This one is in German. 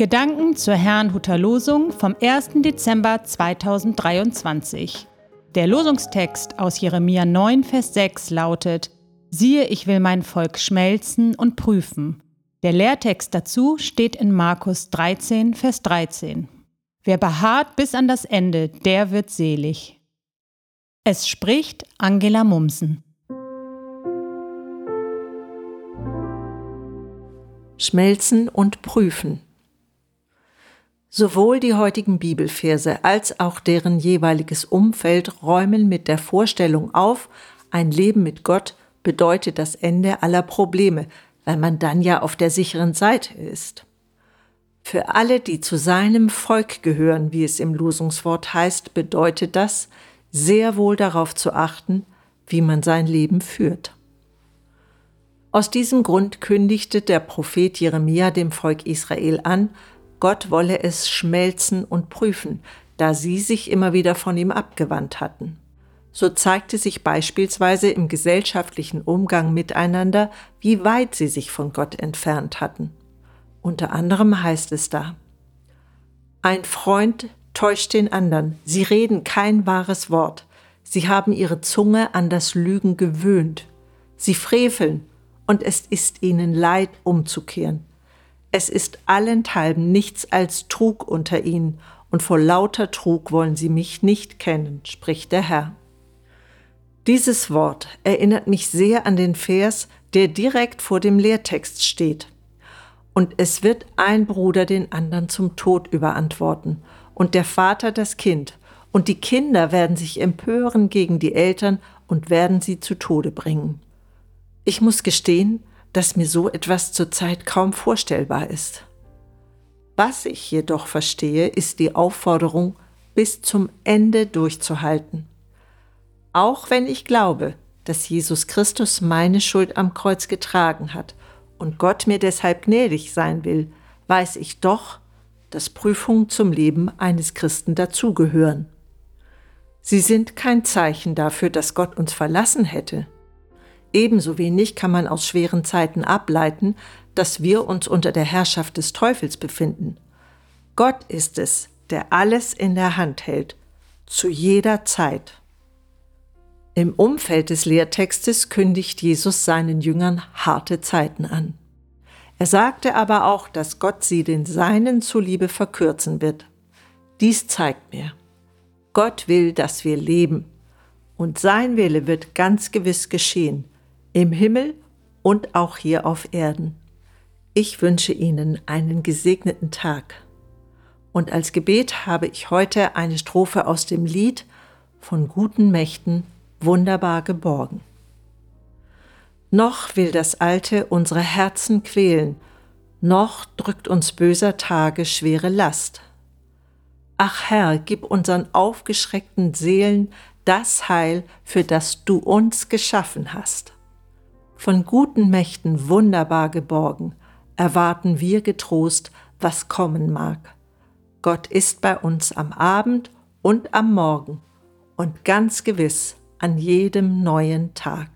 Gedanken zur Herrnhuter Losung vom 1. Dezember 2023. Der Losungstext aus Jeremia 9, Vers 6 lautet: Siehe, ich will mein Volk schmelzen und prüfen. Der Lehrtext dazu steht in Markus 13, Vers 13. Wer beharrt bis an das Ende, der wird selig. Es spricht Angela Mumsen. Schmelzen und prüfen. Sowohl die heutigen Bibelverse als auch deren jeweiliges Umfeld räumen mit der Vorstellung auf, ein Leben mit Gott bedeutet das Ende aller Probleme, weil man dann ja auf der sicheren Seite ist. Für alle, die zu seinem Volk gehören, wie es im Losungswort heißt, bedeutet das, sehr wohl darauf zu achten, wie man sein Leben führt. Aus diesem Grund kündigte der Prophet Jeremia dem Volk Israel an, Gott wolle es schmelzen und prüfen, da sie sich immer wieder von ihm abgewandt hatten. So zeigte sich beispielsweise im gesellschaftlichen Umgang miteinander, wie weit sie sich von Gott entfernt hatten. Unter anderem heißt es da, ein Freund täuscht den anderen, sie reden kein wahres Wort, sie haben ihre Zunge an das Lügen gewöhnt, sie freveln, und es ist ihnen leid umzukehren. Es ist allenthalben nichts als Trug unter ihnen, und vor lauter Trug wollen sie mich nicht kennen, spricht der Herr. Dieses Wort erinnert mich sehr an den Vers, der direkt vor dem Lehrtext steht. Und es wird ein Bruder den anderen zum Tod überantworten, und der Vater das Kind, und die Kinder werden sich empören gegen die Eltern und werden sie zu Tode bringen. Ich muss gestehen, dass mir so etwas zurzeit kaum vorstellbar ist. Was ich jedoch verstehe, ist die Aufforderung, bis zum Ende durchzuhalten. Auch wenn ich glaube, dass Jesus Christus meine Schuld am Kreuz getragen hat und Gott mir deshalb gnädig sein will, weiß ich doch, dass Prüfungen zum Leben eines Christen dazugehören. Sie sind kein Zeichen dafür, dass Gott uns verlassen hätte. Ebenso wenig kann man aus schweren Zeiten ableiten, dass wir uns unter der Herrschaft des Teufels befinden. Gott ist es, der alles in der Hand hält, zu jeder Zeit. Im Umfeld des Lehrtextes kündigt Jesus seinen Jüngern harte Zeiten an. Er sagte aber auch, dass Gott sie den Seinen zuliebe verkürzen wird. Dies zeigt mir, Gott will, dass wir leben, und sein Wille wird ganz gewiss geschehen, im Himmel und auch hier auf Erden. Ich wünsche Ihnen einen gesegneten Tag. Und als Gebet habe ich heute eine Strophe aus dem Lied von guten Mächten wunderbar geborgen. Noch will das Alte unsere Herzen quälen, noch drückt uns böser Tage schwere Last. Ach Herr, gib unseren aufgeschreckten Seelen das Heil, für das du uns geschaffen hast von guten Mächten wunderbar geborgen, erwarten wir getrost, was kommen mag. Gott ist bei uns am Abend und am Morgen und ganz gewiss an jedem neuen Tag.